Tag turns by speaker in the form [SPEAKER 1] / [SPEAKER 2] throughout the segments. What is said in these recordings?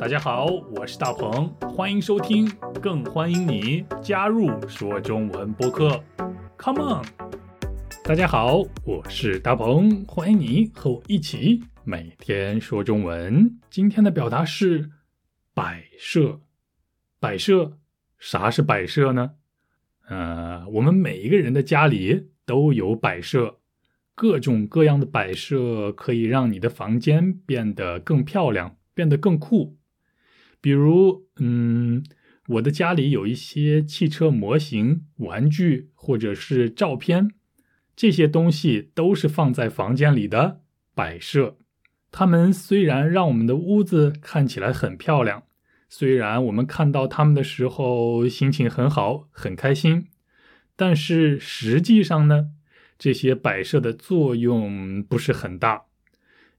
[SPEAKER 1] 大家好，我是大鹏，欢迎收听，更欢迎你加入说中文播客。Come on！大家好，我是大鹏，欢迎你和我一起每天说中文。今天的表达是摆设。摆设，啥是摆设呢？呃，我们每一个人的家里都有摆设，各种各样的摆设可以让你的房间变得更漂亮，变得更酷。比如，嗯，我的家里有一些汽车模型、玩具或者是照片，这些东西都是放在房间里的摆设。它们虽然让我们的屋子看起来很漂亮，虽然我们看到它们的时候心情很好、很开心，但是实际上呢，这些摆设的作用不是很大。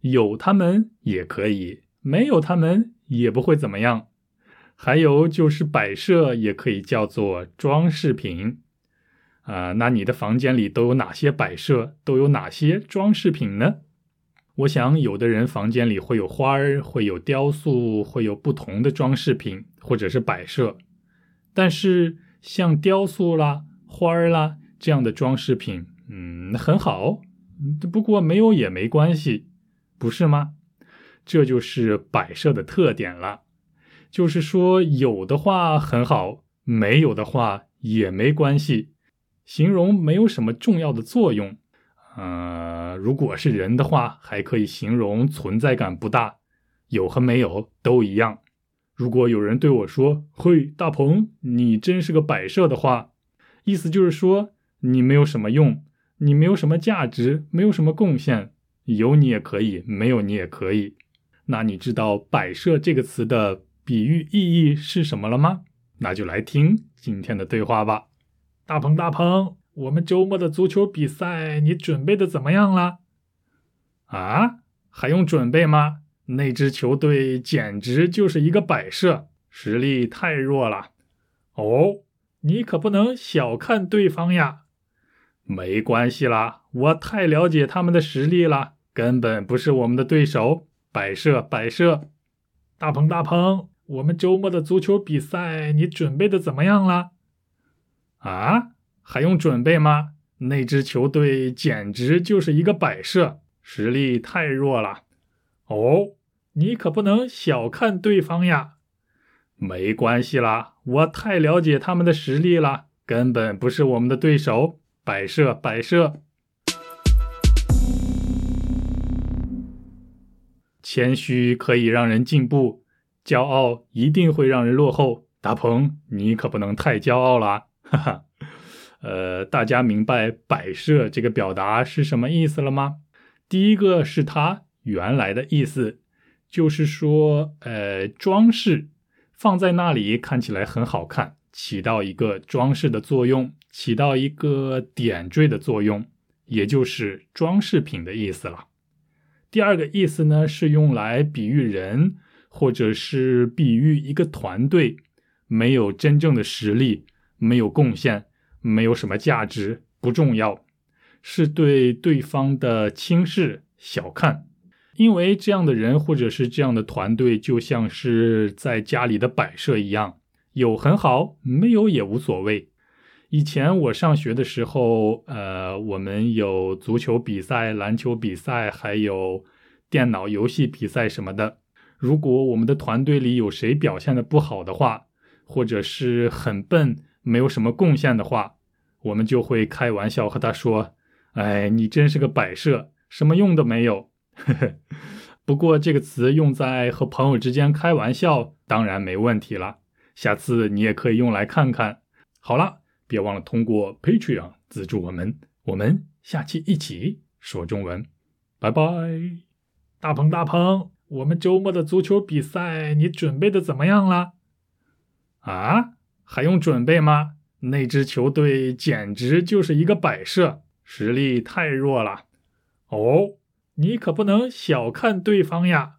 [SPEAKER 1] 有它们也可以，没有它们。也不会怎么样。还有就是摆设也可以叫做装饰品啊。那你的房间里都有哪些摆设？都有哪些装饰品呢？我想有的人房间里会有花儿，会有雕塑，会有不同的装饰品或者是摆设。但是像雕塑啦、花儿啦这样的装饰品，嗯，很好。不过没有也没关系，不是吗？这就是摆设的特点了，就是说有的话很好，没有的话也没关系，形容没有什么重要的作用。呃，如果是人的话，还可以形容存在感不大，有和没有都一样。如果有人对我说：“嘿，大鹏，你真是个摆设的话”，意思就是说你没有什么用，你没有什么价值，没有什么贡献，有你也可以，没有你也可以。那你知道“摆设”这个词的比喻意义是什么了吗？那就来听今天的对话吧。大鹏，大鹏，我们周末的足球比赛你准备的怎么样了？啊，还用准备吗？那支球队简直就是一个摆设，实力太弱了。哦，你可不能小看对方呀。没关系啦，我太了解他们的实力了，根本不是我们的对手。摆设，摆设，大鹏，大鹏，我们周末的足球比赛你准备的怎么样了？啊，还用准备吗？那支球队简直就是一个摆设，实力太弱了。哦，你可不能小看对方呀。没关系啦，我太了解他们的实力了，根本不是我们的对手。摆设，摆设。谦虚可以让人进步，骄傲一定会让人落后。大鹏，你可不能太骄傲了，哈哈。呃，大家明白“摆设”这个表达是什么意思了吗？第一个是它原来的意思，就是说，呃，装饰放在那里看起来很好看，起到一个装饰的作用，起到一个点缀的作用，也就是装饰品的意思了。第二个意思呢，是用来比喻人，或者是比喻一个团队没有真正的实力，没有贡献，没有什么价值，不重要，是对对方的轻视、小看。因为这样的人或者是这样的团队，就像是在家里的摆设一样，有很好，没有也无所谓。以前我上学的时候，呃，我们有足球比赛、篮球比赛，还有电脑游戏比赛什么的。如果我们的团队里有谁表现的不好的话，或者是很笨、没有什么贡献的话，我们就会开玩笑和他说：“哎，你真是个摆设，什么用都没有。”不过这个词用在和朋友之间开玩笑，当然没问题了。下次你也可以用来看看。好了。别忘了通过 Patreon 资助我们，我们下期一起说中文，拜拜。大鹏大鹏，我们周末的足球比赛你准备的怎么样了？啊，还用准备吗？那支球队简直就是一个摆设，实力太弱了。哦，你可不能小看对方呀。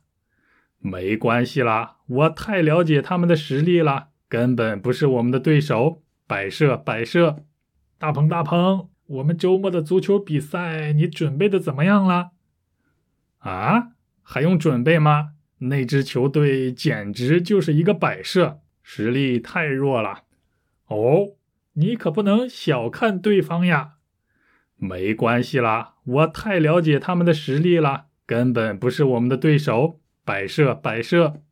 [SPEAKER 1] 没关系啦，我太了解他们的实力了，根本不是我们的对手。摆设，摆设，大鹏，大鹏，我们周末的足球比赛你准备的怎么样了？啊，还用准备吗？那支球队简直就是一个摆设，实力太弱了。哦，你可不能小看对方呀。没关系啦，我太了解他们的实力了，根本不是我们的对手。摆设，摆设。